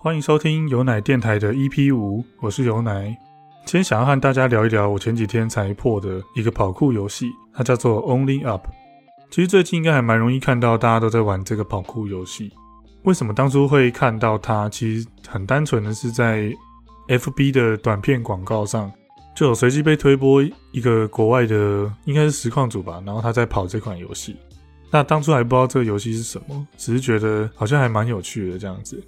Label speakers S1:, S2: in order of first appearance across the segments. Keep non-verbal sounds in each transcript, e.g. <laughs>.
S1: 欢迎收听有奶电台的 EP 五，我是有奶。今天想要和大家聊一聊我前几天才破的一个跑酷游戏，它叫做 Only Up。其实最近应该还蛮容易看到大家都在玩这个跑酷游戏。为什么当初会看到它？其实很单纯的是在 FB 的短片广告上，就有随机被推播一个国外的，应该是实况组吧，然后他在跑这款游戏。那当初还不知道这个游戏是什么，只是觉得好像还蛮有趣的这样子。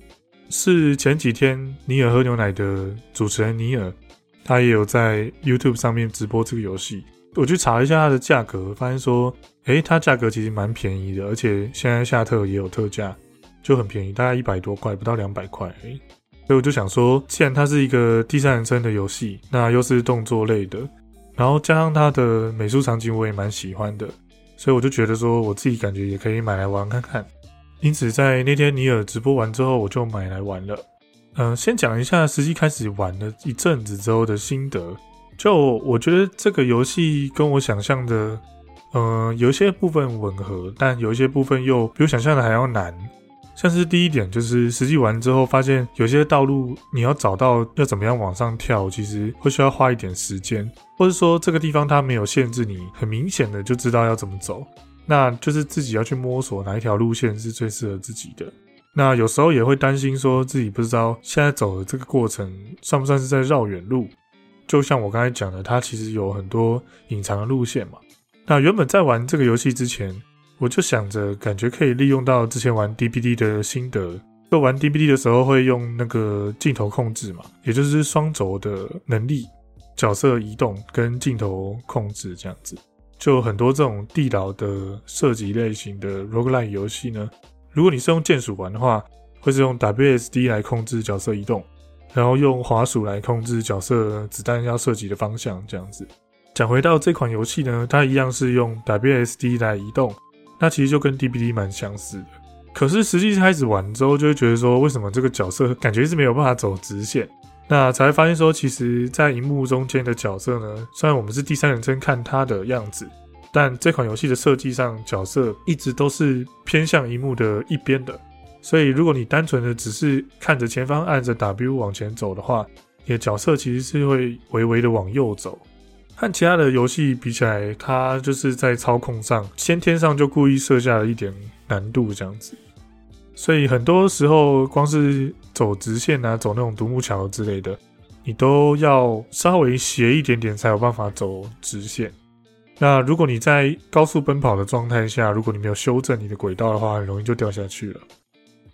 S1: 是前几天尼尔喝牛奶的主持人尼尔，他也有在 YouTube 上面直播这个游戏。我去查一下它的价格，发现说，诶，它价格其实蛮便宜的，而且现在夏特也有特价，就很便宜，大概一百多块，不到两百块。所以我就想说，既然它是一个第三人称的游戏，那又是动作类的，然后加上它的美术场景我也蛮喜欢的，所以我就觉得说，我自己感觉也可以买来玩看看。因此，在那天尼尔直播完之后，我就买来玩了。嗯，先讲一下实际开始玩了一阵子之后的心得。就我觉得这个游戏跟我想象的，嗯，有一些部分吻合，但有一些部分又比我想象的还要难。像是第一点，就是实际玩之后发现，有些道路你要找到要怎么样往上跳，其实会需要花一点时间，或者说这个地方它没有限制你，很明显的就知道要怎么走。那就是自己要去摸索哪一条路线是最适合自己的。那有时候也会担心，说自己不知道现在走的这个过程算不算是在绕远路。就像我刚才讲的，它其实有很多隐藏的路线嘛。那原本在玩这个游戏之前，我就想着感觉可以利用到之前玩 DBD 的心得。就玩 DBD 的时候会用那个镜头控制嘛，也就是双轴的能力，角色移动跟镜头控制这样子。就很多这种地牢的射击类型的 roguelike 游戏呢，如果你是用键鼠玩的话，会是用 WSD 来控制角色移动，然后用滑鼠来控制角色子弹要射击的方向。这样子，讲回到这款游戏呢，它一样是用 WSD 来移动，那其实就跟 DBD 蛮相似的。可是实际开始玩之后，就会觉得说，为什么这个角色感觉是没有办法走直线？那才发现说，其实，在荧幕中间的角色呢，虽然我们是第三人称看他的样子，但这款游戏的设计上，角色一直都是偏向荧幕的一边的。所以，如果你单纯的只是看着前方按着 W 往前走的话，你的角色其实是会微微的往右走。和其他的游戏比起来，它就是在操控上先天上就故意设下了一点难度，这样子。所以很多时候，光是走直线啊，走那种独木桥之类的，你都要稍微斜一点点才有办法走直线。那如果你在高速奔跑的状态下，如果你没有修正你的轨道的话，很容易就掉下去了。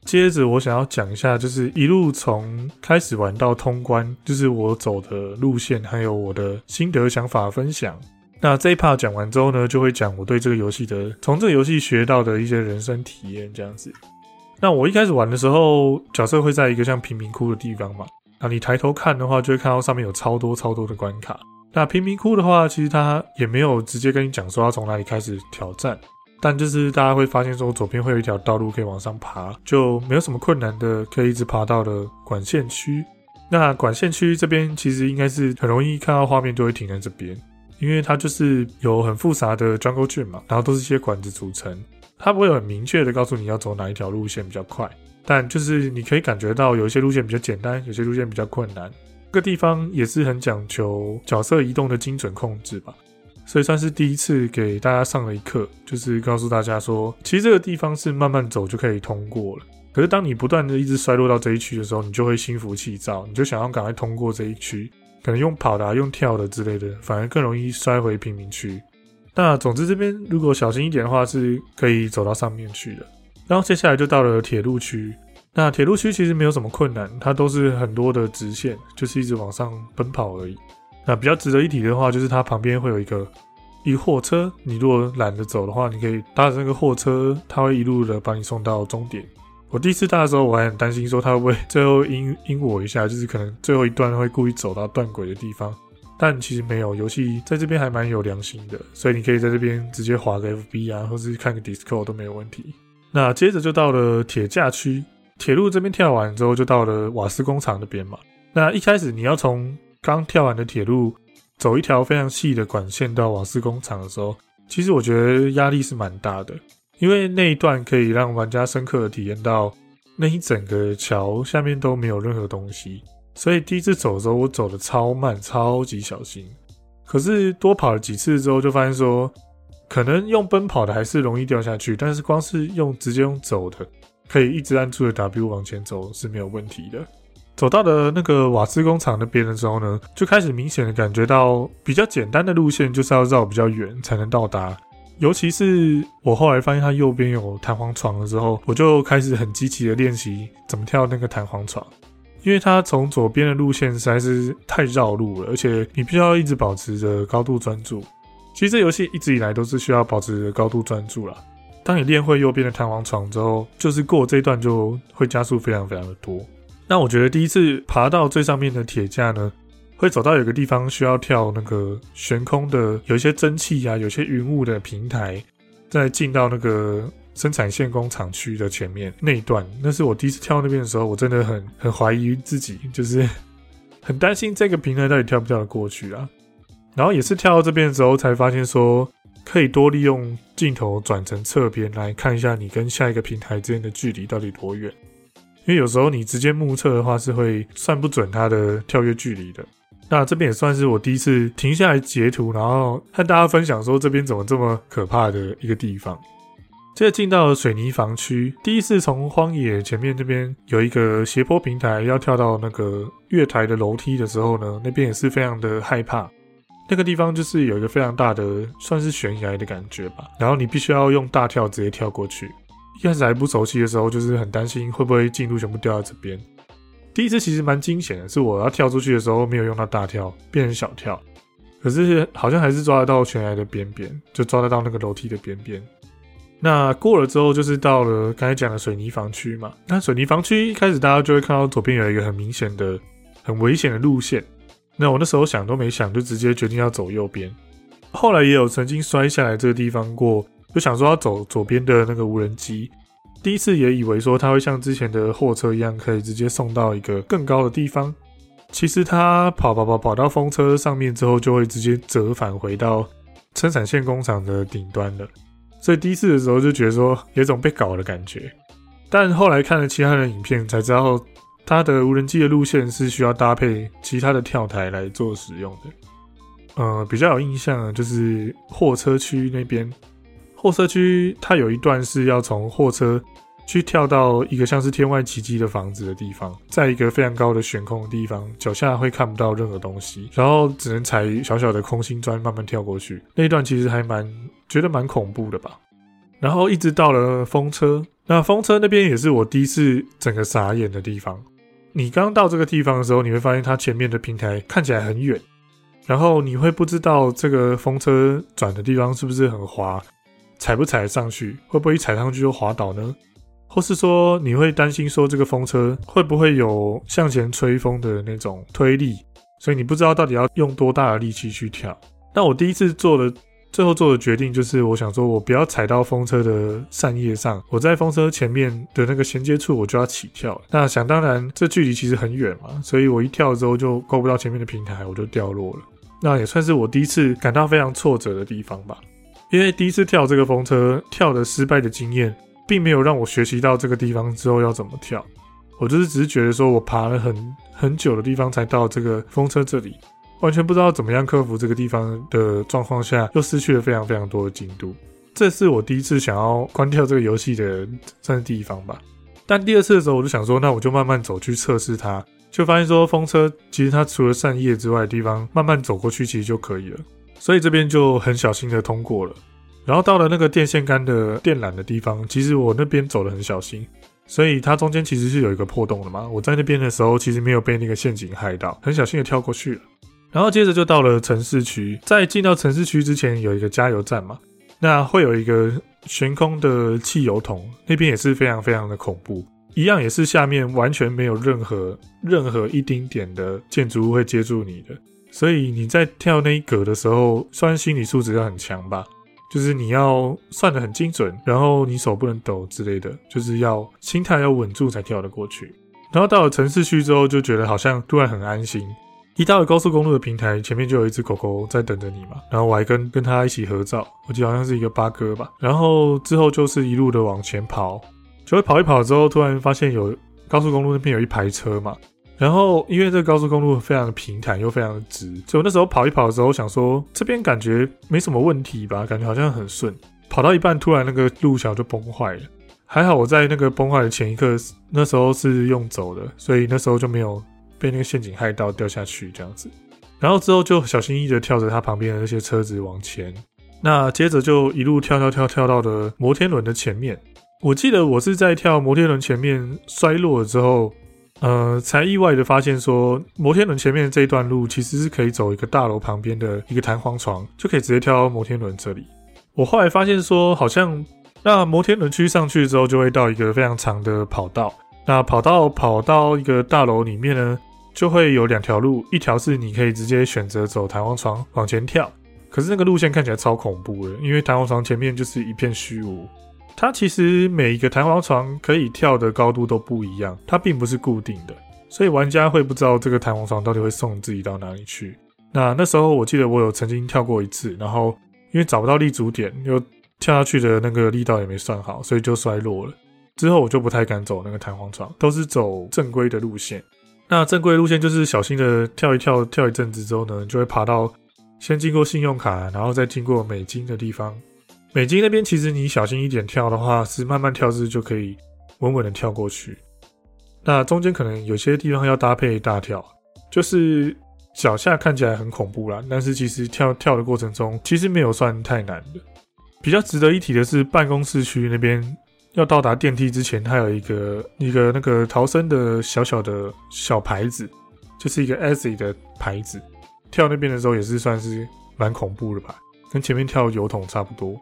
S1: 接着我想要讲一下，就是一路从开始玩到通关，就是我走的路线，还有我的心得想法分享。那这一 part 讲完之后呢，就会讲我对这个游戏的，从这个游戏学到的一些人生体验，这样子。那我一开始玩的时候，角色会在一个像贫民窟的地方嘛。那你抬头看的话，就会看到上面有超多超多的关卡。那贫民窟的话，其实它也没有直接跟你讲说要从哪里开始挑战，但就是大家会发现说左边会有一条道路可以往上爬，就没有什么困难的，可以一直爬到了管线区。那管线区这边其实应该是很容易看到画面就会停在这边，因为它就是有很复杂的 jungle 圈嘛，然后都是一些管子组成。它不会很明确的告诉你要走哪一条路线比较快，但就是你可以感觉到有一些路线比较简单，有些路线比较困难。这个地方也是很讲求角色移动的精准控制吧，所以算是第一次给大家上了一课，就是告诉大家说，其实这个地方是慢慢走就可以通过了。可是当你不断的一直衰落到这一区的时候，你就会心浮气躁，你就想要赶快通过这一区，可能用跑的、用跳的之类的，反而更容易摔回平民区。那总之这边如果小心一点的话，是可以走到上面去的。然后接下来就到了铁路区。那铁路区其实没有什么困难，它都是很多的直线，就是一直往上奔跑而已。那比较值得一提的话，就是它旁边会有一个一货车，你如果懒得走的话，你可以搭着那个货车，它会一路的把你送到终点。我第一次搭的时候，我还很担心说它会不会最后阴阴我一下，就是可能最后一段会故意走到断轨的地方。但其实没有，游戏在这边还蛮有良心的，所以你可以在这边直接划个 FB 啊，或是看个 Discord 都没有问题。那接着就到了铁架区，铁路这边跳完之后，就到了瓦斯工厂那边嘛。那一开始你要从刚跳完的铁路走一条非常细的管线到瓦斯工厂的时候，其实我觉得压力是蛮大的，因为那一段可以让玩家深刻的体验到那一整个桥下面都没有任何东西，所以第一次走的时候我走的超慢，超级小心。可是多跑了几次之后，就发现说，可能用奔跑的还是容易掉下去，但是光是用直接用走的，可以一直按住的 W 往前走是没有问题的。走到了那个瓦斯工厂那边的时候呢，就开始明显的感觉到比较简单的路线就是要绕比较远才能到达。尤其是我后来发现它右边有弹簧床的时候，我就开始很积极的练习怎么跳那个弹簧床，因为它从左边的路线实在是太绕路了，而且你必须要一直保持着高度专注。其实这游戏一直以来都是需要保持高度专注啦。当你练会右边的弹簧床之后，就是过这一段就会加速非常非常的多。那我觉得第一次爬到最上面的铁架呢。会走到有个地方需要跳那个悬空的，有一些蒸汽啊，有些云雾的平台，再进到那个生产线工厂区的前面那一段。那是我第一次跳到那边的时候，我真的很很怀疑自己，就是 <laughs> 很担心这个平台到底跳不跳得过去啊。然后也是跳到这边的时候，才发现说可以多利用镜头转成侧边来看一下你跟下一个平台之间的距离到底多远。因为有时候你直接目测的话是会算不准它的跳跃距离的。那这边也算是我第一次停下来截图，然后和大家分享说这边怎么这么可怕的一个地方。接着进到了水泥房区，第一次从荒野前面这边有一个斜坡平台要跳到那个月台的楼梯的时候呢，那边也是非常的害怕。那个地方就是有一个非常大的算是悬崖的感觉吧，然后你必须要用大跳直接跳过去。一开始还不熟悉的时候，就是很担心会不会进度全部掉在这边。第一次其实蛮惊险的，是我要跳出去的时候没有用到大跳，变成小跳，可是好像还是抓得到悬崖的边边，就抓得到那个楼梯的边边。那过了之后，就是到了刚才讲的水泥房区嘛。那水泥房区一开始大家就会看到左边有一个很明显的、很危险的路线。那我那时候想都没想，就直接决定要走右边。后来也有曾经摔下来这个地方过，就想说要走左边的那个无人机。第一次也以为说它会像之前的货车一样，可以直接送到一个更高的地方。其实它跑跑跑跑到风车上面之后，就会直接折返回到生产线工厂的顶端了。所以第一次的时候就觉得说有种被搞的感觉。但后来看了其他的影片，才知道它的无人机的路线是需要搭配其他的跳台来做使用的。呃，比较有印象的就是货车区那边。货车区，它有一段是要从货车去跳到一个像是天外奇迹的房子的地方，在一个非常高的悬空的地方，脚下会看不到任何东西，然后只能踩小小的空心砖慢慢跳过去。那一段其实还蛮觉得蛮恐怖的吧。然后一直到了风车，那风车那边也是我第一次整个傻眼的地方。你刚到这个地方的时候，你会发现它前面的平台看起来很远，然后你会不知道这个风车转的地方是不是很滑。踩不踩上去？会不会一踩上去就滑倒呢？或是说你会担心说这个风车会不会有向前吹风的那种推力？所以你不知道到底要用多大的力气去跳。那我第一次做的最后做的决定就是，我想说我不要踩到风车的扇叶上，我在风车前面的那个衔接处我就要起跳。那想当然，这距离其实很远嘛，所以我一跳之后就够不到前面的平台，我就掉落了。那也算是我第一次感到非常挫折的地方吧。因为第一次跳这个风车跳的失败的经验，并没有让我学习到这个地方之后要怎么跳。我就是只是觉得说，我爬了很很久的地方才到这个风车这里，完全不知道怎么样克服这个地方的状况下，又失去了非常非常多的进度。这是我第一次想要关掉这个游戏的算是地方吧。但第二次的时候，我就想说，那我就慢慢走去测试它，就发现说，风车其实它除了扇叶之外的地方，慢慢走过去其实就可以了。所以这边就很小心的通过了，然后到了那个电线杆的电缆的地方，其实我那边走的很小心，所以它中间其实是有一个破洞的嘛。我在那边的时候，其实没有被那个陷阱害到，很小心的跳过去了。然后接着就到了城市区，在进到城市区之前有一个加油站嘛，那会有一个悬空的汽油桶，那边也是非常非常的恐怖，一样也是下面完全没有任何任何一丁点的建筑物会接住你的。所以你在跳那一格的时候，算心理素质要很强吧，就是你要算得很精准，然后你手不能抖之类的，就是要心态要稳住才跳得过去。然后到了城市区之后，就觉得好像突然很安心。一到了高速公路的平台，前面就有一只狗狗在等着你嘛，然后我还跟跟它一起合照，我记得好像是一个八哥吧。然后之后就是一路的往前跑，就会跑一跑之后，突然发现有高速公路那边有一排车嘛。然后因为这个高速公路非常的平坦又非常的直，所以我那时候跑一跑的时候想说这边感觉没什么问题吧，感觉好像很顺。跑到一半，突然那个路桥就崩坏了。还好我在那个崩坏的前一刻，那时候是用走的，所以那时候就没有被那个陷阱害到掉下去这样子。然后之后就小心翼翼的跳着它旁边的那些车子往前。那接着就一路跳跳跳跳到了摩天轮的前面。我记得我是在跳摩天轮前面摔落了之后。呃，才意外的发现说，摩天轮前面这一段路其实是可以走一个大楼旁边的一个弹簧床，就可以直接跳到摩天轮这里。我后来发现说，好像那摩天轮区上去之后，就会到一个非常长的跑道。那跑道跑到一个大楼里面呢，就会有两条路，一条是你可以直接选择走弹簧床往前跳，可是那个路线看起来超恐怖的，因为弹簧床前面就是一片虚无。它其实每一个弹簧床可以跳的高度都不一样，它并不是固定的，所以玩家会不知道这个弹簧床到底会送自己到哪里去。那那时候我记得我有曾经跳过一次，然后因为找不到立足点，又跳下去的那个力道也没算好，所以就摔落了。之后我就不太敢走那个弹簧床，都是走正规的路线。那正规路线就是小心的跳一跳，跳一阵子之后呢，就会爬到先经过信用卡，然后再经过美金的地方。美金那边其实你小心一点跳的话，是慢慢跳姿就可以稳稳的跳过去。那中间可能有些地方要搭配大跳，就是脚下看起来很恐怖啦，但是其实跳跳的过程中其实没有算太难的。比较值得一提的是，办公室区那边要到达电梯之前，它有一个一个那个逃生的小小的小牌子，就是一个 e s y 的牌子。跳那边的时候也是算是蛮恐怖的吧，跟前面跳油桶差不多。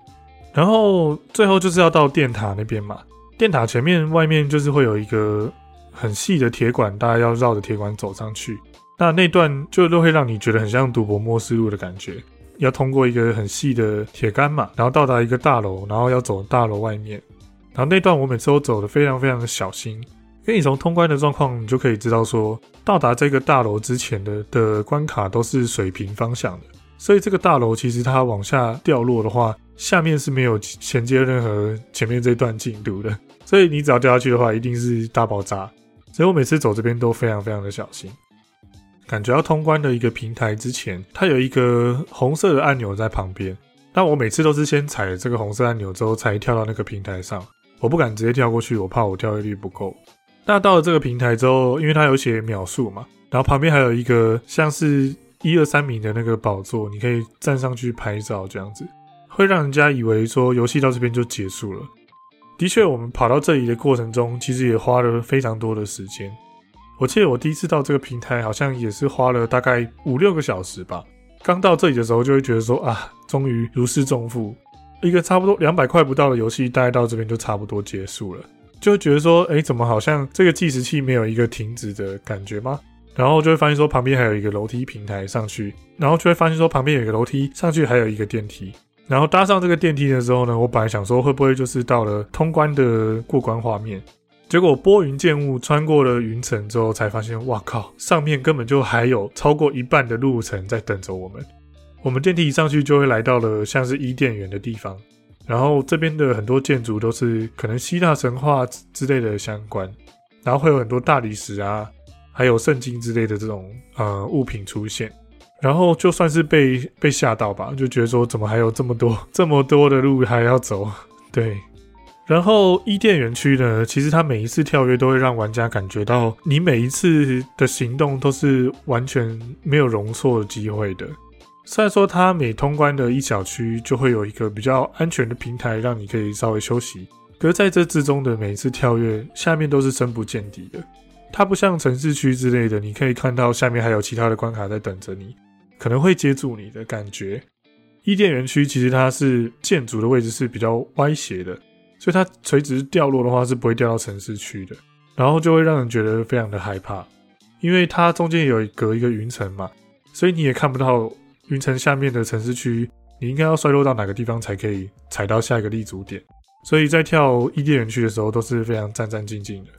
S1: 然后最后就是要到电塔那边嘛，电塔前面外面就是会有一个很细的铁管，大家要绕着铁管走上去。那那段就都会让你觉得很像赌博末世路的感觉，要通过一个很细的铁杆嘛，然后到达一个大楼，然后要走大楼外面。然后那段我每次都走的非常非常的小心，因为你从通关的状况，你就可以知道说，到达这个大楼之前的的关卡都是水平方向的，所以这个大楼其实它往下掉落的话。下面是没有衔接任何前面这段进度的，<laughs> 所以你只要掉下去的话，一定是大爆炸。所以我每次走这边都非常非常的小心。感觉要通关的一个平台之前，它有一个红色的按钮在旁边。但我每次都是先踩这个红色按钮之后才跳到那个平台上，我不敢直接跳过去，我怕我跳跃率不够。那到了这个平台之后，因为它有写秒数嘛，然后旁边还有一个像是一二三名的那个宝座，你可以站上去拍照这样子。会让人家以为说游戏到这边就结束了。的确，我们跑到这里的过程中，其实也花了非常多的时间。我记得我第一次到这个平台，好像也是花了大概五六个小时吧。刚到这里的时候，就会觉得说啊，终于如释重负，一个差不多两百块不到的游戏，大概到这边就差不多结束了。就会觉得说，哎，怎么好像这个计时器没有一个停止的感觉吗？然后就会发现说，旁边还有一个楼梯平台上去，然后就会发现说，旁边有一个楼梯上去，还有一个电梯。然后搭上这个电梯的时候呢，我本来想说会不会就是到了通关的过关画面，结果拨云见雾，穿过了云层之后，才发现哇靠，上面根本就还有超过一半的路程在等着我们。我们电梯一上去就会来到了像是伊甸园的地方，然后这边的很多建筑都是可能希腊神话之类的相关，然后会有很多大理石啊，还有圣经之类的这种呃物品出现。然后就算是被被吓到吧，就觉得说怎么还有这么多 <laughs> 这么多的路还要走？对。然后伊甸园区呢，其实它每一次跳跃都会让玩家感觉到，你每一次的行动都是完全没有容错的机会的。虽然说它每通关的一小区就会有一个比较安全的平台，让你可以稍微休息，可是在这之中的每一次跳跃，下面都是深不见底的。它不像城市区之类的，你可以看到下面还有其他的关卡在等着你。可能会接住你的感觉。伊甸园区其实它是建筑的位置是比较歪斜的，所以它垂直掉落的话是不会掉到城市区的，然后就会让人觉得非常的害怕，因为它中间有隔一个云层嘛，所以你也看不到云层下面的城市区，你应该要摔落到哪个地方才可以踩到下一个立足点。所以在跳伊甸园区的时候都是非常战战兢兢的。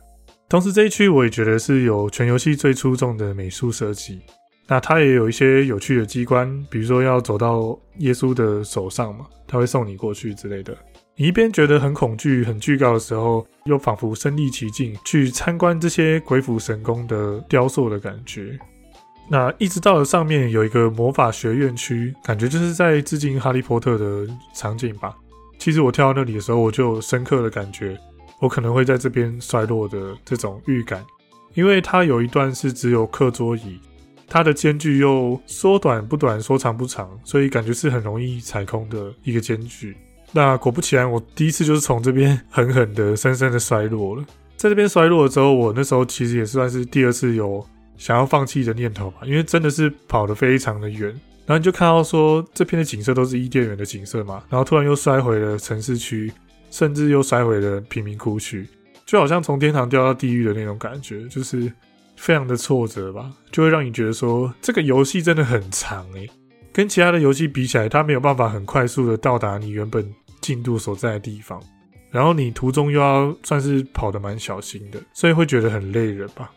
S1: 同时这一区我也觉得是有全游戏最出众的美术设计。那它也有一些有趣的机关，比如说要走到耶稣的手上嘛，他会送你过去之类的。你一边觉得很恐惧、很惧高的时候，又仿佛身临其境去参观这些鬼斧神工的雕塑的感觉。那一直到了上面有一个魔法学院区，感觉就是在致敬哈利波特的场景吧。其实我跳到那里的时候，我就有深刻的感觉，我可能会在这边衰落的这种预感，因为它有一段是只有课桌椅，它的间距又说短不短，说长不长，所以感觉是很容易踩空的一个间距。那果不其然，我第一次就是从这边狠狠的、深深的摔落了。<laughs> 在这边摔落了之后，我那时候其实也算是第二次有。想要放弃的念头吧，因为真的是跑得非常的远，然后你就看到说这片的景色都是伊甸园的景色嘛，然后突然又摔回了城市区，甚至又摔回了贫民窟区，就好像从天堂掉到地狱的那种感觉，就是非常的挫折吧，就会让你觉得说这个游戏真的很长诶，跟其他的游戏比起来，它没有办法很快速的到达你原本进度所在的地方，然后你途中又要算是跑得蛮小心的，所以会觉得很累人吧。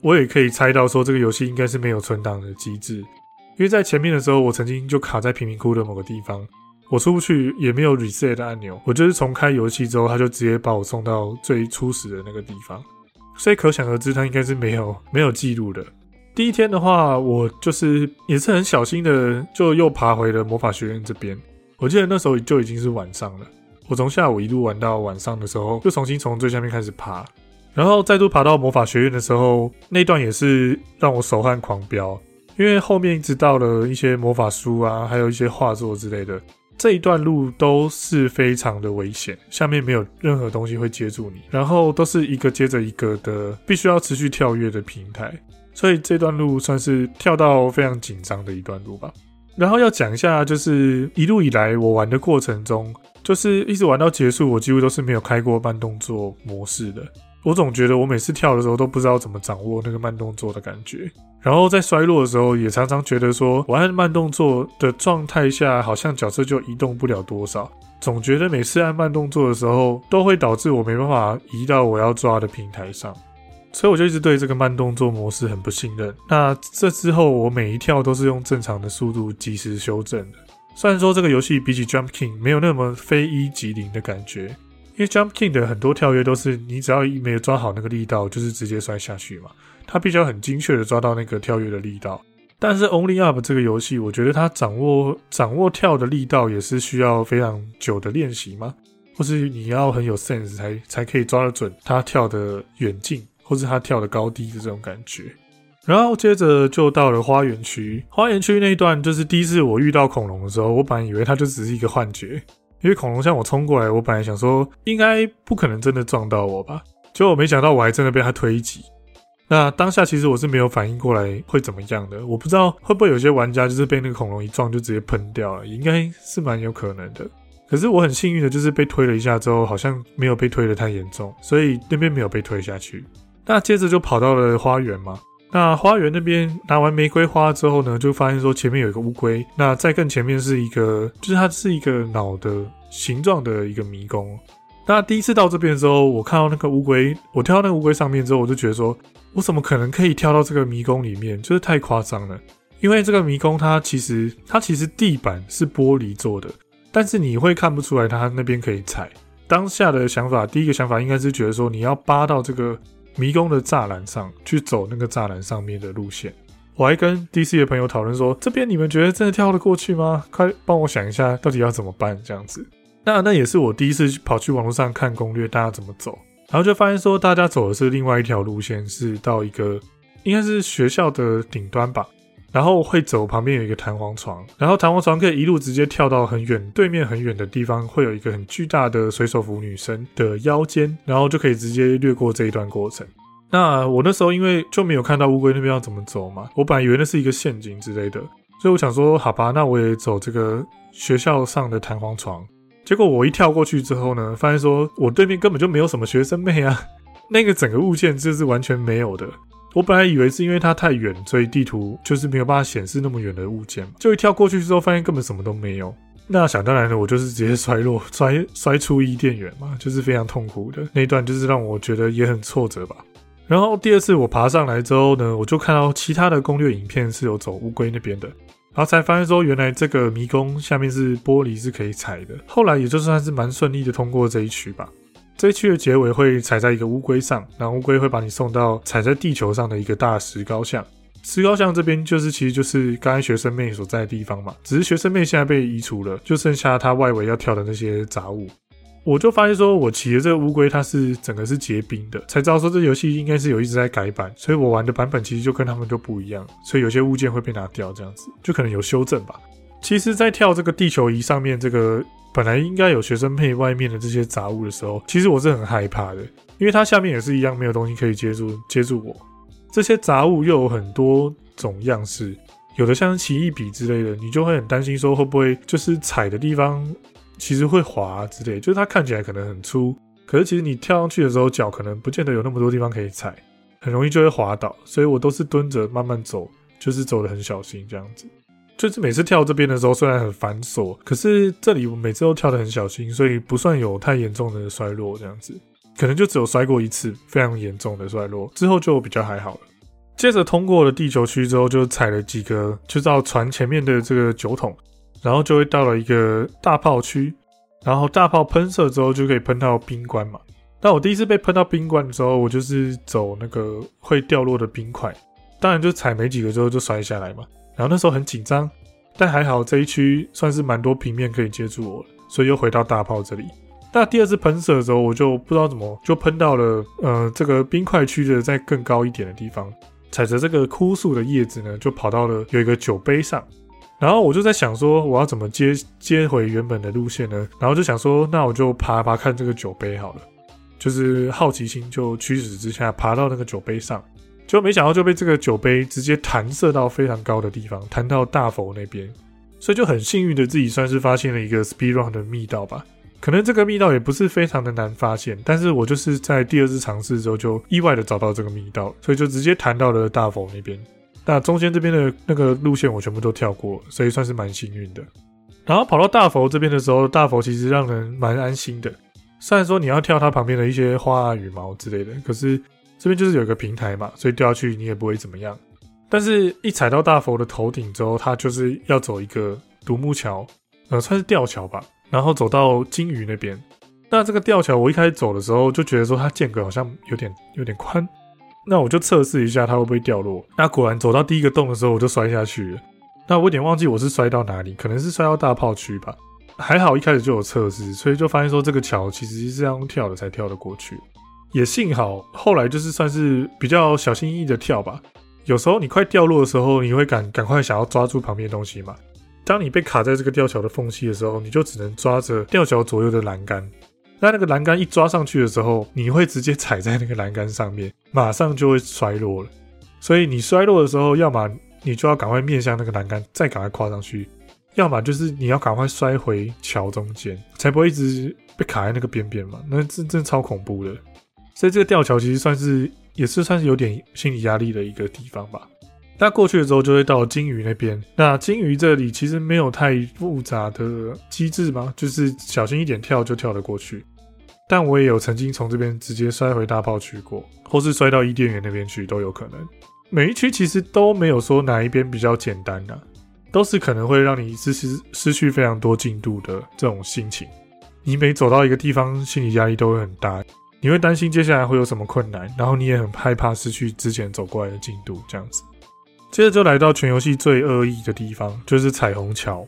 S1: 我也可以猜到，说这个游戏应该是没有存档的机制，因为在前面的时候，我曾经就卡在贫民窟的某个地方，我出不去，也没有 reset 的按钮，我就是重开游戏之后，他就直接把我送到最初始的那个地方，所以可想而知，他应该是没有没有记录的。第一天的话，我就是也是很小心的，就又爬回了魔法学院这边。我记得那时候就已经是晚上了，我从下午一路玩到晚上的时候，又重新从最下面开始爬。然后再度爬到魔法学院的时候，那段也是让我手汗狂飙，因为后面一直到了一些魔法书啊，还有一些画作之类的，这一段路都是非常的危险，下面没有任何东西会接住你，然后都是一个接着一个的，必须要持续跳跃的平台，所以这段路算是跳到非常紧张的一段路吧。然后要讲一下，就是一路以来我玩的过程中，就是一直玩到结束，我几乎都是没有开过慢动作模式的。我总觉得我每次跳的时候都不知道怎么掌握那个慢动作的感觉，然后在衰落的时候也常常觉得说，我按慢动作的状态下，好像角色就移动不了多少，总觉得每次按慢动作的时候都会导致我没办法移到我要抓的平台上，所以我就一直对这个慢动作模式很不信任。那这之后我每一跳都是用正常的速度及时修正的，虽然说这个游戏比起 Jump King 没有那么非一即零的感觉。因为 Jump King 的很多跳跃都是你只要没有抓好那个力道，就是直接摔下去嘛。它必须要很精确的抓到那个跳跃的力道。但是 Only Up 这个游戏，我觉得它掌握掌握跳的力道也是需要非常久的练习嘛，或是你要很有 sense 才才可以抓得准它跳的远近，或是它跳的高低的这种感觉。然后接着就到了花园区，花园区那一段就是第一次我遇到恐龙的时候，我本来以为它就只是一个幻觉。因为恐龙向我冲过来，我本来想说应该不可能真的撞到我吧，结果没想到我还真的被它推挤。那当下其实我是没有反应过来会怎么样的，我不知道会不会有些玩家就是被那个恐龙一撞就直接喷掉了，应该是蛮有可能的。可是我很幸运的就是被推了一下之后，好像没有被推的太严重，所以那边没有被推下去。那接着就跑到了花园嘛。那花园那边拿完玫瑰花之后呢，就发现说前面有一个乌龟。那再更前面是一个，就是它是一个脑的形状的一个迷宫。那第一次到这边的时候，我看到那个乌龟，我跳到那个乌龟上面之后，我就觉得说，我怎么可能可以跳到这个迷宫里面？就是太夸张了。因为这个迷宫它其实它其实地板是玻璃做的，但是你会看不出来它那边可以踩。当下的想法，第一个想法应该是觉得说，你要扒到这个。迷宫的栅栏上去走那个栅栏上面的路线，我还跟 DC 的朋友讨论说，这边你们觉得真的跳得过去吗？快帮我想一下，到底要怎么办？这样子，那那也是我第一次跑去网络上看攻略，大家怎么走，然后就发现说，大家走的是另外一条路线，是到一个应该是学校的顶端吧。然后会走旁边有一个弹簧床，然后弹簧床可以一路直接跳到很远对面很远的地方，会有一个很巨大的水手服女生的腰间，然后就可以直接略过这一段过程。那我那时候因为就没有看到乌龟那边要怎么走嘛，我本来以为那是一个陷阱之类的，所以我想说好吧，那我也走这个学校上的弹簧床。结果我一跳过去之后呢，发现说我对面根本就没有什么学生妹啊，那个整个物件就是完全没有的。我本来以为是因为它太远，所以地图就是没有办法显示那么远的物件。就一跳过去之后，发现根本什么都没有。那想当然的，我就是直接摔落，<laughs> 摔摔出伊甸园嘛，就是非常痛苦的那段，就是让我觉得也很挫折吧。然后第二次我爬上来之后呢，我就看到其他的攻略影片是有走乌龟那边的。然后才发现说原来这个迷宫下面是玻璃是可以踩的。后来也就算是蛮顺利的通过这一区吧。这一区的结尾会踩在一个乌龟上，然后乌龟会把你送到踩在地球上的一个大石膏像。石膏像这边就是其实就是刚才学生妹所在的地方嘛，只是学生妹现在被移除了，就剩下它外围要跳的那些杂物。我就发现说，我骑的这个乌龟，它是整个是结冰的，才知道说这游戏应该是有一直在改版，所以我玩的版本其实就跟他们就不一样，所以有些物件会被拿掉，这样子就可能有修正吧。其实，在跳这个地球仪上面，这个本来应该有学生配外面的这些杂物的时候，其实我是很害怕的，因为它下面也是一样没有东西可以接住接住我。这些杂物又有很多种样式，有的像奇异笔之类的，你就会很担心说会不会就是踩的地方。其实会滑之类，就是它看起来可能很粗，可是其实你跳上去的时候，脚可能不见得有那么多地方可以踩，很容易就会滑倒。所以我都是蹲着慢慢走，就是走的很小心这样子。就是每次跳这边的时候，虽然很繁琐，可是这里我每次都跳的很小心，所以不算有太严重的衰落这样子。可能就只有摔过一次，非常严重的衰落，之后就比较还好了。接着通过了地球区之后，就踩了几个，就到船前面的这个酒桶。然后就会到了一个大炮区，然后大炮喷射之后就可以喷到冰棺嘛。但我第一次被喷到冰棺的时候，我就是走那个会掉落的冰块，当然就踩没几个之后就摔下来嘛。然后那时候很紧张，但还好这一区算是蛮多平面可以接住我，所以又回到大炮这里。那第二次喷射的时候，我就不知道怎么就喷到了呃这个冰块区的在更高一点的地方，踩着这个枯树的叶子呢，就跑到了有一个酒杯上。然后我就在想说，我要怎么接接回原本的路线呢？然后就想说，那我就爬爬看这个酒杯好了，就是好奇心就驱使之下爬到那个酒杯上，就没想到就被这个酒杯直接弹射到非常高的地方，弹到大佛那边，所以就很幸运的自己算是发现了一个 speed run 的密道吧。可能这个密道也不是非常的难发现，但是我就是在第二次尝试之后就意外的找到这个密道，所以就直接弹到了大佛那边。那中间这边的那个路线我全部都跳过，所以算是蛮幸运的。然后跑到大佛这边的时候，大佛其实让人蛮安心的。虽然说你要跳它旁边的一些花啊、羽毛之类的，可是这边就是有一个平台嘛，所以掉下去你也不会怎么样。但是一踩到大佛的头顶之后，它就是要走一个独木桥，呃，算是吊桥吧，然后走到金鱼那边。那这个吊桥我一开始走的时候就觉得说它间隔好像有点有点宽。那我就测试一下它会不会掉落。那果然走到第一个洞的时候，我就摔下去了。那我有点忘记我是摔到哪里，可能是摔到大炮区吧。还好一开始就有测试，所以就发现说这个桥其实是这样跳的才跳得过去。也幸好后来就是算是比较小心翼翼的跳吧。有时候你快掉落的时候，你会赶赶快想要抓住旁边东西嘛。当你被卡在这个吊桥的缝隙的时候，你就只能抓着吊桥左右的栏杆。那那个栏杆一抓上去的时候，你会直接踩在那个栏杆上面，马上就会摔落了。所以你摔落的时候，要么你就要赶快面向那个栏杆，再赶快跨上去；要么就是你要赶快摔回桥中间，才不会一直被卡在那个边边嘛。那真真超恐怖的。所以这个吊桥其实算是也是算是有点心理压力的一个地方吧。那过去的时候就会到金鱼那边。那金鱼这里其实没有太复杂的机制嘛，就是小心一点跳就跳得过去。但我也有曾经从这边直接摔回大炮区过，或是摔到伊甸园那边去都有可能。每一区其实都没有说哪一边比较简单啊，都是可能会让你失失失去非常多进度的这种心情。你每走到一个地方，心理压力都会很大，你会担心接下来会有什么困难，然后你也很害怕失去之前走过来的进度。这样子，接着就来到全游戏最恶意的地方，就是彩虹桥。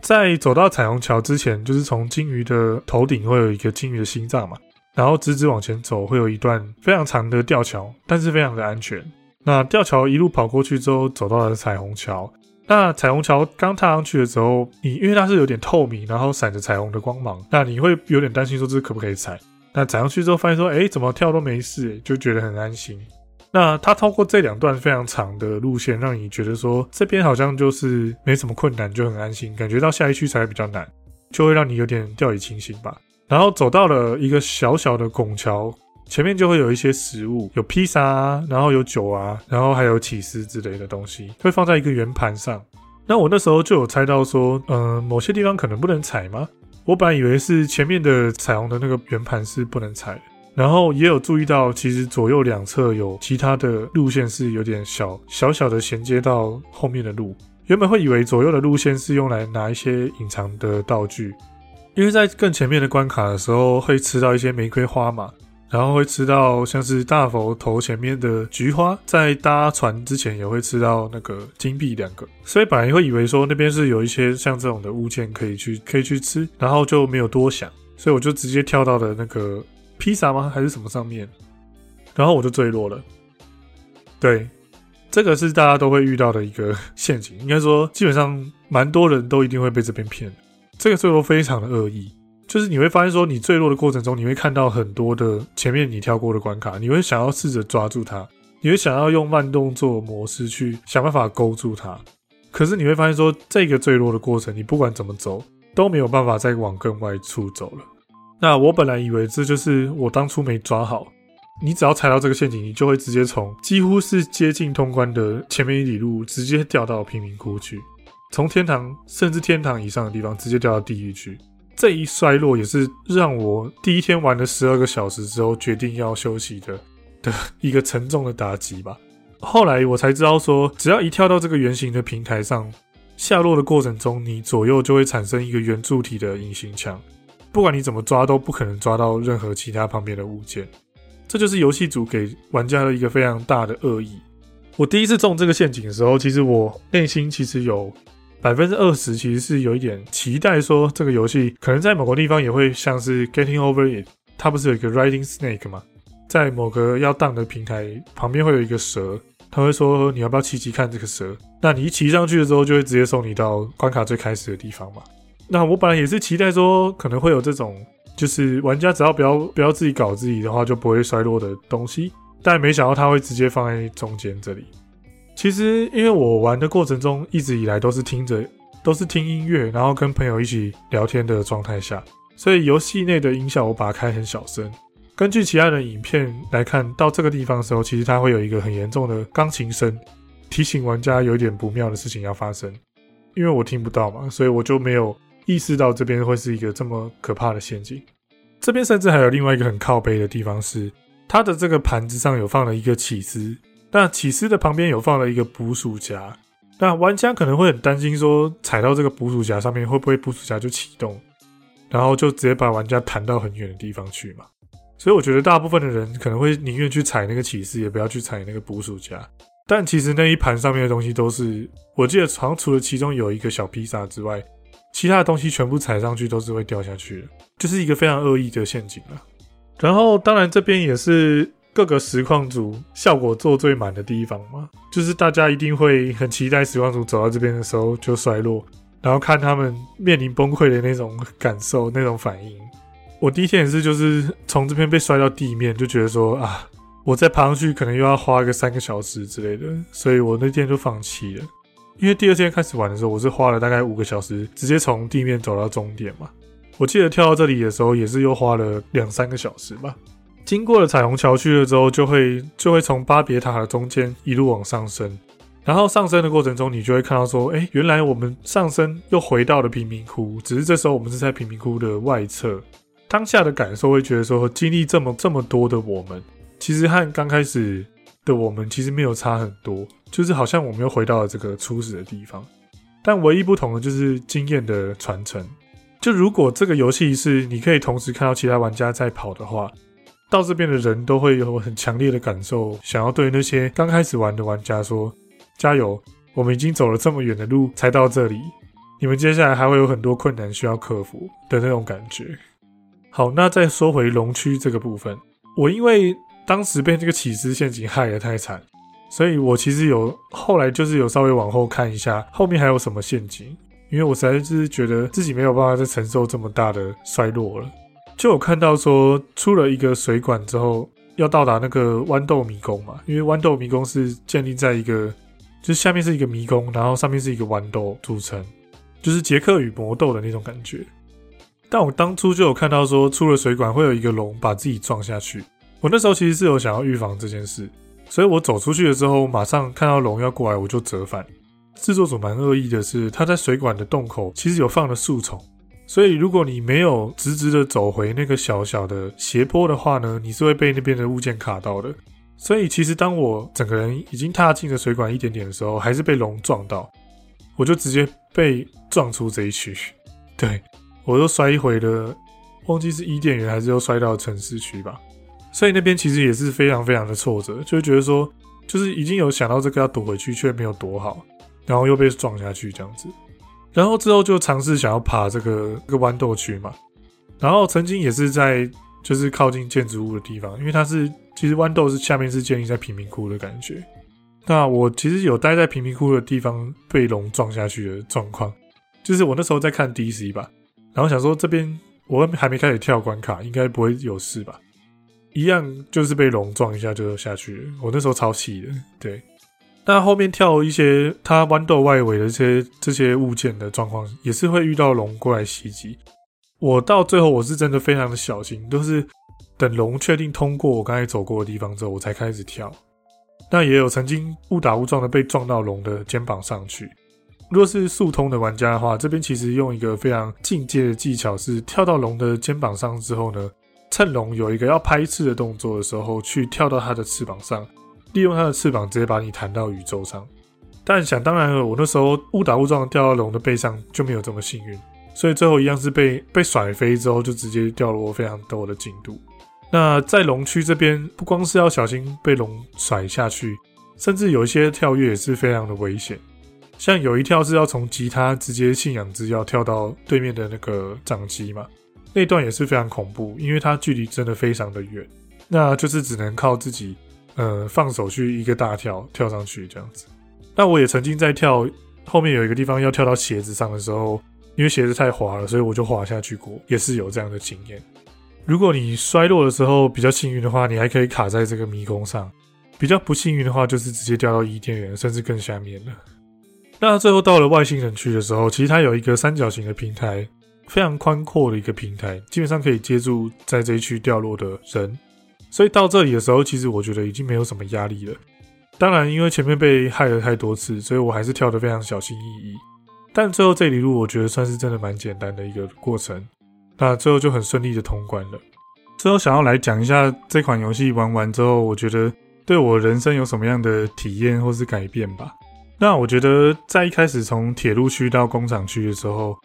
S1: 在走到彩虹桥之前，就是从金鱼的头顶会有一个金鱼的心脏嘛，然后直直往前走，会有一段非常长的吊桥，但是非常的安全。那吊桥一路跑过去之后，走到了彩虹桥。那彩虹桥刚踏上去的时候，你因为它是有点透明，然后闪着彩虹的光芒，那你会有点担心说这可不可以踩？那踩上去之后发现说，哎，怎么跳都没事，就觉得很安心。那它通过这两段非常长的路线，让你觉得说这边好像就是没什么困难，就很安心。感觉到下一区才比较难，就会让你有点掉以轻心吧。然后走到了一个小小的拱桥前面，就会有一些食物，有披萨啊，然后有酒啊，然后还有起司之类的东西，会放在一个圆盘上。那我那时候就有猜到说，嗯，某些地方可能不能踩吗？我本以为是前面的彩虹的那个圆盘是不能踩。然后也有注意到，其实左右两侧有其他的路线是有点小小小的衔接到后面的路，原本会以为左右的路线是用来拿一些隐藏的道具，因为在更前面的关卡的时候会吃到一些玫瑰花嘛，然后会吃到像是大佛头前面的菊花，在搭船之前也会吃到那个金币两个，所以本来会以为说那边是有一些像这种的物件可以去可以去吃，然后就没有多想，所以我就直接跳到了那个披萨吗？还是什么上面，然后我就坠落了，对。这个是大家都会遇到的一个陷阱，应该说基本上蛮多人都一定会被这边骗。这个坠落非常的恶意，就是你会发现说你坠落的过程中，你会看到很多的前面你跳过的关卡，你会想要试着抓住它，你会想要用慢动作模式去想办法勾住它，可是你会发现说这个坠落的过程，你不管怎么走都没有办法再往更外处走了。那我本来以为这就是我当初没抓好。你只要踩到这个陷阱，你就会直接从几乎是接近通关的前面一里路，直接掉到贫民窟去，从天堂甚至天堂以上的地方直接掉到地狱去。这一衰落也是让我第一天玩了十二个小时之后决定要休息的的一个沉重的打击吧。后来我才知道说，只要一跳到这个圆形的平台上，下落的过程中，你左右就会产生一个圆柱体的隐形墙，不管你怎么抓都不可能抓到任何其他旁边的物件。这就是游戏组给玩家的一个非常大的恶意。我第一次中这个陷阱的时候，其实我内心其实有百分之二十，其实是有一点期待，说这个游戏可能在某个地方也会像是 Getting Over It，它不是有一个 Riding Snake 吗？在某个要荡的平台旁边会有一个蛇，他会说你要不要骑骑看这个蛇？那你一骑上去的时候，就会直接送你到关卡最开始的地方嘛。那我本来也是期待说可能会有这种。就是玩家只要不要不要自己搞自己的话，就不会衰落的东西。但没想到他会直接放在中间这里。其实因为我玩的过程中一直以来都是听着都是听音乐，然后跟朋友一起聊天的状态下，所以游戏内的音效我把它开很小声。根据其他的影片来看到这个地方的时候，其实它会有一个很严重的钢琴声，提醒玩家有一点不妙的事情要发生。因为我听不到嘛，所以我就没有。意识到这边会是一个这么可怕的陷阱，这边甚至还有另外一个很靠背的地方是，它的这个盘子上有放了一个起司，那起司的旁边有放了一个捕鼠夹，那玩家可能会很担心说踩到这个捕鼠夹上面会不会捕鼠夹就启动，然后就直接把玩家弹到很远的地方去嘛？所以我觉得大部分的人可能会宁愿去踩那个起司，也不要去踩那个捕鼠夹。但其实那一盘上面的东西都是，我记得好像除了其中有一个小披萨之外。其他的东西全部踩上去都是会掉下去的，就是一个非常恶意的陷阱了。然后，当然这边也是各个实况组效果做最满的地方嘛，就是大家一定会很期待实况组走到这边的时候就衰落，然后看他们面临崩溃的那种感受、那种反应。我第一天也是，就是从这边被摔到地面，就觉得说啊，我再爬上去可能又要花个三个小时之类的，所以我那天就放弃了。因为第二天开始玩的时候，我是花了大概五个小时，直接从地面走到终点嘛。我记得跳到这里的时候，也是又花了两三个小时吧。经过了彩虹桥区了之后，就会就会从巴别塔的中间一路往上升。然后上升的过程中，你就会看到说，哎，原来我们上升又回到了贫民窟，只是这时候我们是在贫民窟的外侧。当下的感受会觉得说，经历这么这么多的我们，其实和刚开始的我们其实没有差很多。就是好像我们又回到了这个初始的地方，但唯一不同的就是经验的传承。就如果这个游戏是你可以同时看到其他玩家在跑的话，到这边的人都会有很强烈的感受，想要对那些刚开始玩的玩家说：“加油，我们已经走了这么远的路才到这里，你们接下来还会有很多困难需要克服的那种感觉。”好，那再说回龙区这个部分，我因为当时被这个起司陷阱害得太惨。所以我其实有后来就是有稍微往后看一下，后面还有什么陷阱，因为我实在是觉得自己没有办法再承受这么大的衰落了。就有看到说出了一个水管之后，要到达那个豌豆迷宫嘛，因为豌豆迷宫是建立在一个，就是下面是一个迷宫，然后上面是一个豌豆组成，就是杰克与魔豆的那种感觉。但我当初就有看到说出了水管会有一个龙把自己撞下去，我那时候其实是有想要预防这件事。所以我走出去了之后，马上看到龙要过来，我就折返。制作组蛮恶意的是，他在水管的洞口其实有放了树丛，所以如果你没有直直的走回那个小小的斜坡的话呢，你是会被那边的物件卡到的。所以其实当我整个人已经踏进了水管一点点的时候，还是被龙撞到。我就直接被撞出这一区。<laughs> 对我都摔回了，忘记是伊甸园还是又摔到城市区吧。所以那边其实也是非常非常的挫折，就觉得说，就是已经有想到这个要躲回去，却没有躲好，然后又被撞下去这样子。然后之后就尝试想要爬这个这个豌豆区嘛，然后曾经也是在就是靠近建筑物的地方，因为它是其实豌豆是下面是建立在贫民窟的感觉。那我其实有待在贫民窟的地方被龙撞下去的状况，就是我那时候在看 DC 吧，然后想说这边我还没开始跳关卡，应该不会有事吧。一样就是被龙撞一下就下去了，我那时候超气的。对，那后面跳一些它豌豆外围的这些这些物件的状况，也是会遇到龙过来袭击。我到最后我是真的非常的小心，都是等龙确定通过我刚才走过的地方之后，我才开始跳。那也有曾经误打误撞的被撞到龙的肩膀上去。如果是速通的玩家的话，这边其实用一个非常进阶的技巧是跳到龙的肩膀上之后呢。趁龙有一个要拍翅的动作的时候，去跳到它的翅膀上，利用它的翅膀直接把你弹到宇宙上。但想当然了，我那时候误打误撞掉到龙的背上就没有这么幸运，所以最后一样是被被甩飞之后就直接掉落非常多的进度。那在龙区这边，不光是要小心被龙甩下去，甚至有一些跳跃也是非常的危险。像有一跳是要从吉他直接信仰之要跳到对面的那个掌机嘛。那段也是非常恐怖，因为它距离真的非常的远，那就是只能靠自己，呃，放手去一个大跳跳上去这样子。那我也曾经在跳后面有一个地方要跳到鞋子上的时候，因为鞋子太滑了，所以我就滑下去过，也是有这样的经验。如果你摔落的时候比较幸运的话，你还可以卡在这个迷宫上；比较不幸运的话，就是直接掉到伊甸园，甚至更下面了。那最后到了外星人区的时候，其实它有一个三角形的平台。非常宽阔的一个平台，基本上可以接住在这一区掉落的人，所以到这里的时候，其实我觉得已经没有什么压力了。当然，因为前面被害了太多次，所以我还是跳得非常小心翼翼。但最后这里路，我觉得算是真的蛮简单的一个过程。那最后就很顺利的通关了。最后想要来讲一下这款游戏玩完之后，我觉得对我人生有什么样的体验或是改变吧。那我觉得在一开始从铁路区到工厂区的时候。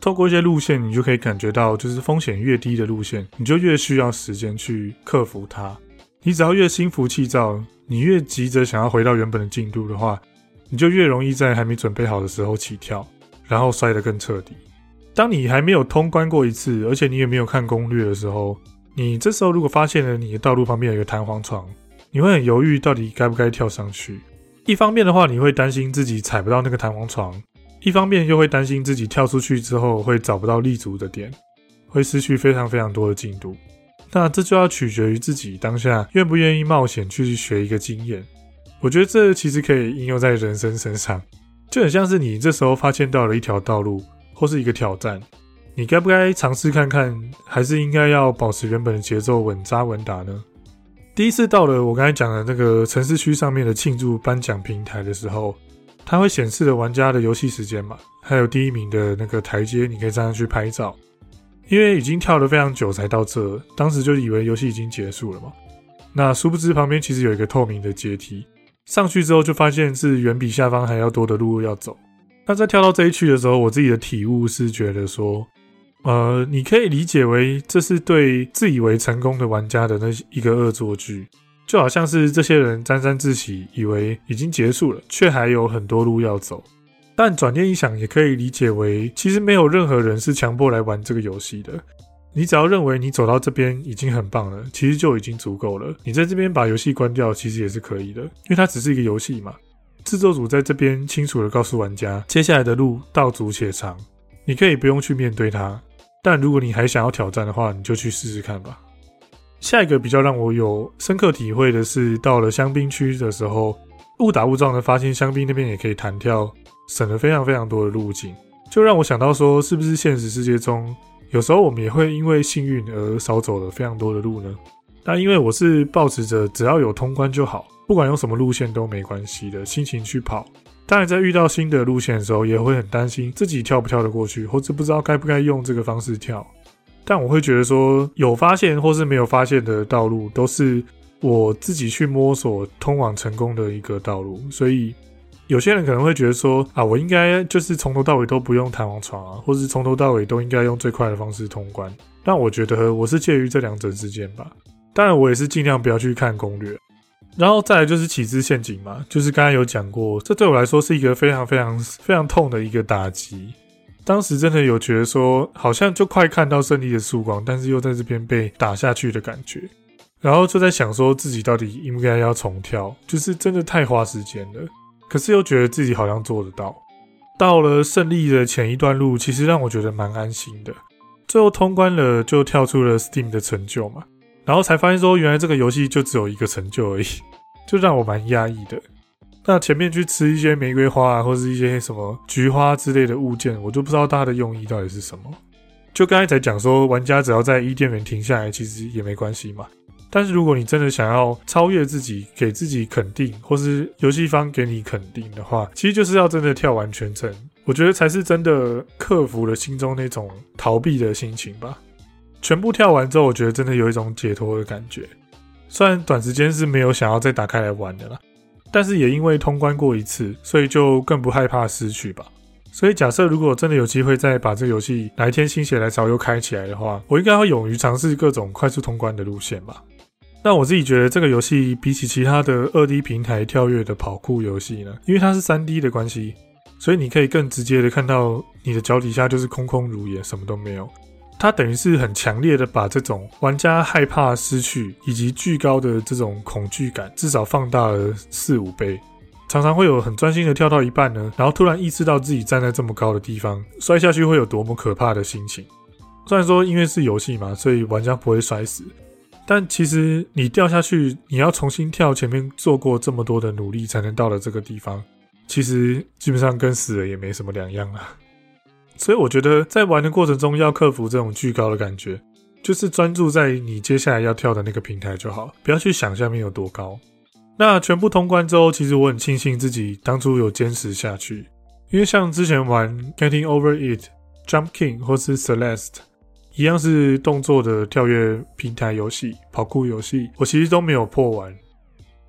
S1: 透过一些路线，你就可以感觉到，就是风险越低的路线，你就越需要时间去克服它。你只要越心浮气躁，你越急着想要回到原本的进度的话，你就越容易在还没准备好的时候起跳，然后摔得更彻底。当你还没有通关过一次，而且你也没有看攻略的时候，你这时候如果发现了你的道路旁边有一个弹簧床，你会很犹豫到底该不该跳上去。一方面的话，你会担心自己踩不到那个弹簧床。一方面又会担心自己跳出去之后会找不到立足的点，会失去非常非常多的进度。那这就要取决于自己当下愿不愿意冒险去学一个经验。我觉得这其实可以应用在人生身上，就很像是你这时候发现到了一条道路或是一个挑战，你该不该尝试看看，还是应该要保持原本的节奏稳扎稳打呢？第一次到了我刚才讲的那个城市区上面的庆祝颁奖平台的时候。它会显示的玩家的游戏时间嘛，还有第一名的那个台阶，你可以站上去拍照。因为已经跳了非常久才到这，当时就以为游戏已经结束了嘛。那殊不知旁边其实有一个透明的阶梯，上去之后就发现是远比下方还要多的路要走。那在跳到这一区的时候，我自己的体悟是觉得说，呃，你可以理解为这是对自以为成功的玩家的那一个恶作剧。就好像是这些人沾沾自喜，以为已经结束了，却还有很多路要走。但转念一想，也可以理解为，其实没有任何人是强迫来玩这个游戏的。你只要认为你走到这边已经很棒了，其实就已经足够了。你在这边把游戏关掉，其实也是可以的，因为它只是一个游戏嘛。制作组在这边清楚的告诉玩家，接下来的路道阻且长，你可以不用去面对它。但如果你还想要挑战的话，你就去试试看吧。下一个比较让我有深刻体会的是，到了香槟区的时候，误打误撞的发现香槟那边也可以弹跳，省了非常非常多的路径，就让我想到说，是不是现实世界中有时候我们也会因为幸运而少走了非常多的路呢？那因为我是抱持着只要有通关就好，不管用什么路线都没关系的心情去跑。当然，在遇到新的路线的时候，也会很担心自己跳不跳得过去，或者不知道该不该用这个方式跳。但我会觉得说，有发现或是没有发现的道路，都是我自己去摸索通往成功的一个道路。所以，有些人可能会觉得说啊，我应该就是从头到尾都不用弹簧床啊，或是从头到尾都应该用最快的方式通关。但我觉得我是介于这两者之间吧。当然，我也是尽量不要去看攻略。然后再来就是起之陷阱嘛，就是刚才有讲过，这对我来说是一个非常非常非常痛的一个打击。当时真的有觉得说，好像就快看到胜利的曙光，但是又在这边被打下去的感觉。然后就在想说自己到底应该要重跳，就是真的太花时间了。可是又觉得自己好像做得到。到了胜利的前一段路，其实让我觉得蛮安心的。最后通关了，就跳出了 Steam 的成就嘛。然后才发现说，原来这个游戏就只有一个成就而已，就让我蛮压抑的。那前面去吃一些玫瑰花啊，或是一些什么菊花之类的物件，我就不知道它的用意到底是什么。就刚才才讲说，玩家只要在伊甸园停下来，其实也没关系嘛。但是如果你真的想要超越自己，给自己肯定，或是游戏方给你肯定的话，其实就是要真的跳完全程，我觉得才是真的克服了心中那种逃避的心情吧。全部跳完之后，我觉得真的有一种解脱的感觉。虽然短时间是没有想要再打开来玩的啦，但是也因为通关过一次，所以就更不害怕失去吧。所以假设如果真的有机会再把这个游戏哪一天心血来潮又开起来的话，我应该会勇于尝试各种快速通关的路线吧。那我自己觉得这个游戏比起其他的二 D 平台跳跃的跑酷游戏呢，因为它是三 D 的关系，所以你可以更直接的看到你的脚底下就是空空如也，什么都没有。它等于是很强烈的把这种玩家害怕失去以及巨高的这种恐惧感，至少放大了四五倍。常常会有很专心的跳到一半呢，然后突然意识到自己站在这么高的地方，摔下去会有多么可怕的心情。虽然说因为是游戏嘛，所以玩家不会摔死，但其实你掉下去，你要重新跳前面做过这么多的努力才能到了这个地方，其实基本上跟死了也没什么两样啊。所以我觉得在玩的过程中要克服这种巨高的感觉，就是专注在你接下来要跳的那个平台就好，不要去想下面有多高。那全部通关之后，其实我很庆幸自己当初有坚持下去，因为像之前玩 Getting Over It、Jump King 或是 Celeste 一样是动作的跳跃平台游戏、跑酷游戏，我其实都没有破完。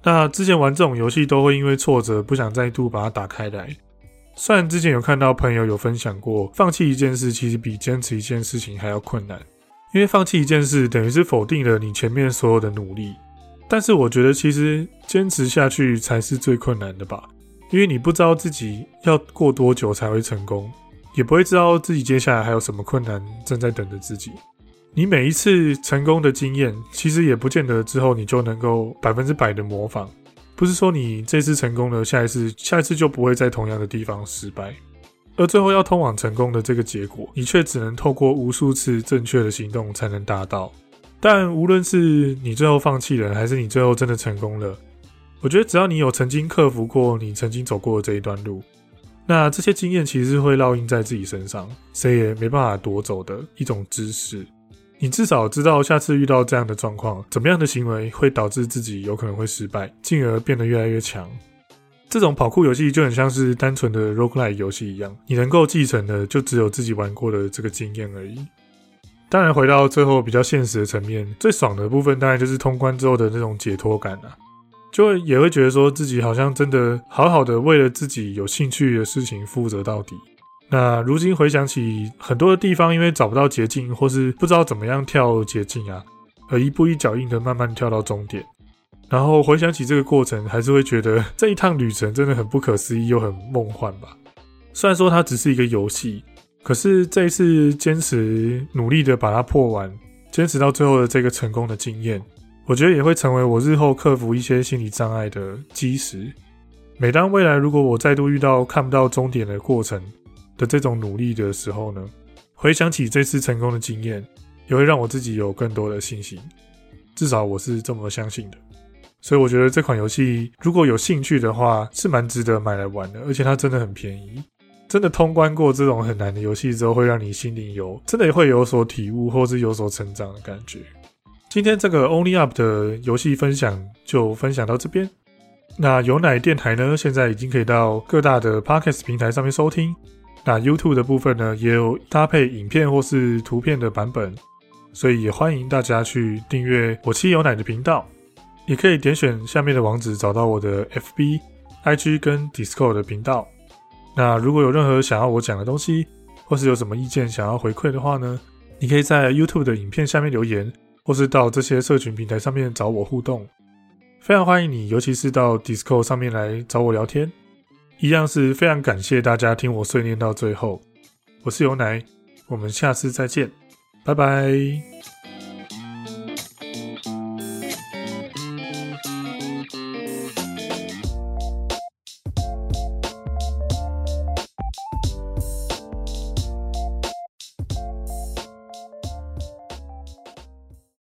S1: 那之前玩这种游戏都会因为挫折不想再度把它打开来。虽然之前有看到朋友有分享过，放弃一件事其实比坚持一件事情还要困难，因为放弃一件事等于是否定了你前面所有的努力。但是我觉得其实坚持下去才是最困难的吧，因为你不知道自己要过多久才会成功，也不会知道自己接下来还有什么困难正在等着自己。你每一次成功的经验，其实也不见得之后你就能够百分之百的模仿。不是说你这次成功了，下一次下一次就不会在同样的地方失败，而最后要通往成功的这个结果，你却只能透过无数次正确的行动才能达到。但无论是你最后放弃了，还是你最后真的成功了，我觉得只要你有曾经克服过你曾经走过的这一段路，那这些经验其实是会烙印在自己身上，谁也没办法夺走的一种知识。你至少知道下次遇到这样的状况，怎么样的行为会导致自己有可能会失败，进而变得越来越强。这种跑酷游戏就很像是单纯的 roguelike 游戏一样，你能够继承的就只有自己玩过的这个经验而已。当然，回到最后比较现实的层面，最爽的部分当然就是通关之后的那种解脱感啊，就会也会觉得说自己好像真的好好的为了自己有兴趣的事情负责到底。那如今回想起很多的地方，因为找不到捷径，或是不知道怎么样跳捷径啊，而一步一脚印的慢慢跳到终点。然后回想起这个过程，还是会觉得 <laughs> 这一趟旅程真的很不可思议又很梦幻吧。虽然说它只是一个游戏，可是这一次坚持努力的把它破完，坚持到最后的这个成功的经验，我觉得也会成为我日后克服一些心理障碍的基石。每当未来如果我再度遇到看不到终点的过程，的这种努力的时候呢，回想起这次成功的经验，也会让我自己有更多的信心。至少我是这么相信的。所以我觉得这款游戏如果有兴趣的话，是蛮值得买来玩的。而且它真的很便宜，真的通关过这种很难的游戏之后，会让你心里有真的会有所体悟，或是有所成长的感觉。今天这个 Only Up 的游戏分享就分享到这边。那有奶电台呢，现在已经可以到各大的 Podcast 平台上面收听。那 YouTube 的部分呢，也有搭配影片或是图片的版本，所以也欢迎大家去订阅我妻有奶的频道，也可以点选下面的网址找到我的 FB、IG 跟 Discord 的频道。那如果有任何想要我讲的东西，或是有什么意见想要回馈的话呢，你可以在 YouTube 的影片下面留言，或是到这些社群平台上面找我互动。非常欢迎你，尤其是到 Discord 上面来找我聊天。一样是非常感谢大家听我碎念到最后。我是尤乃，我们下次再见，拜拜。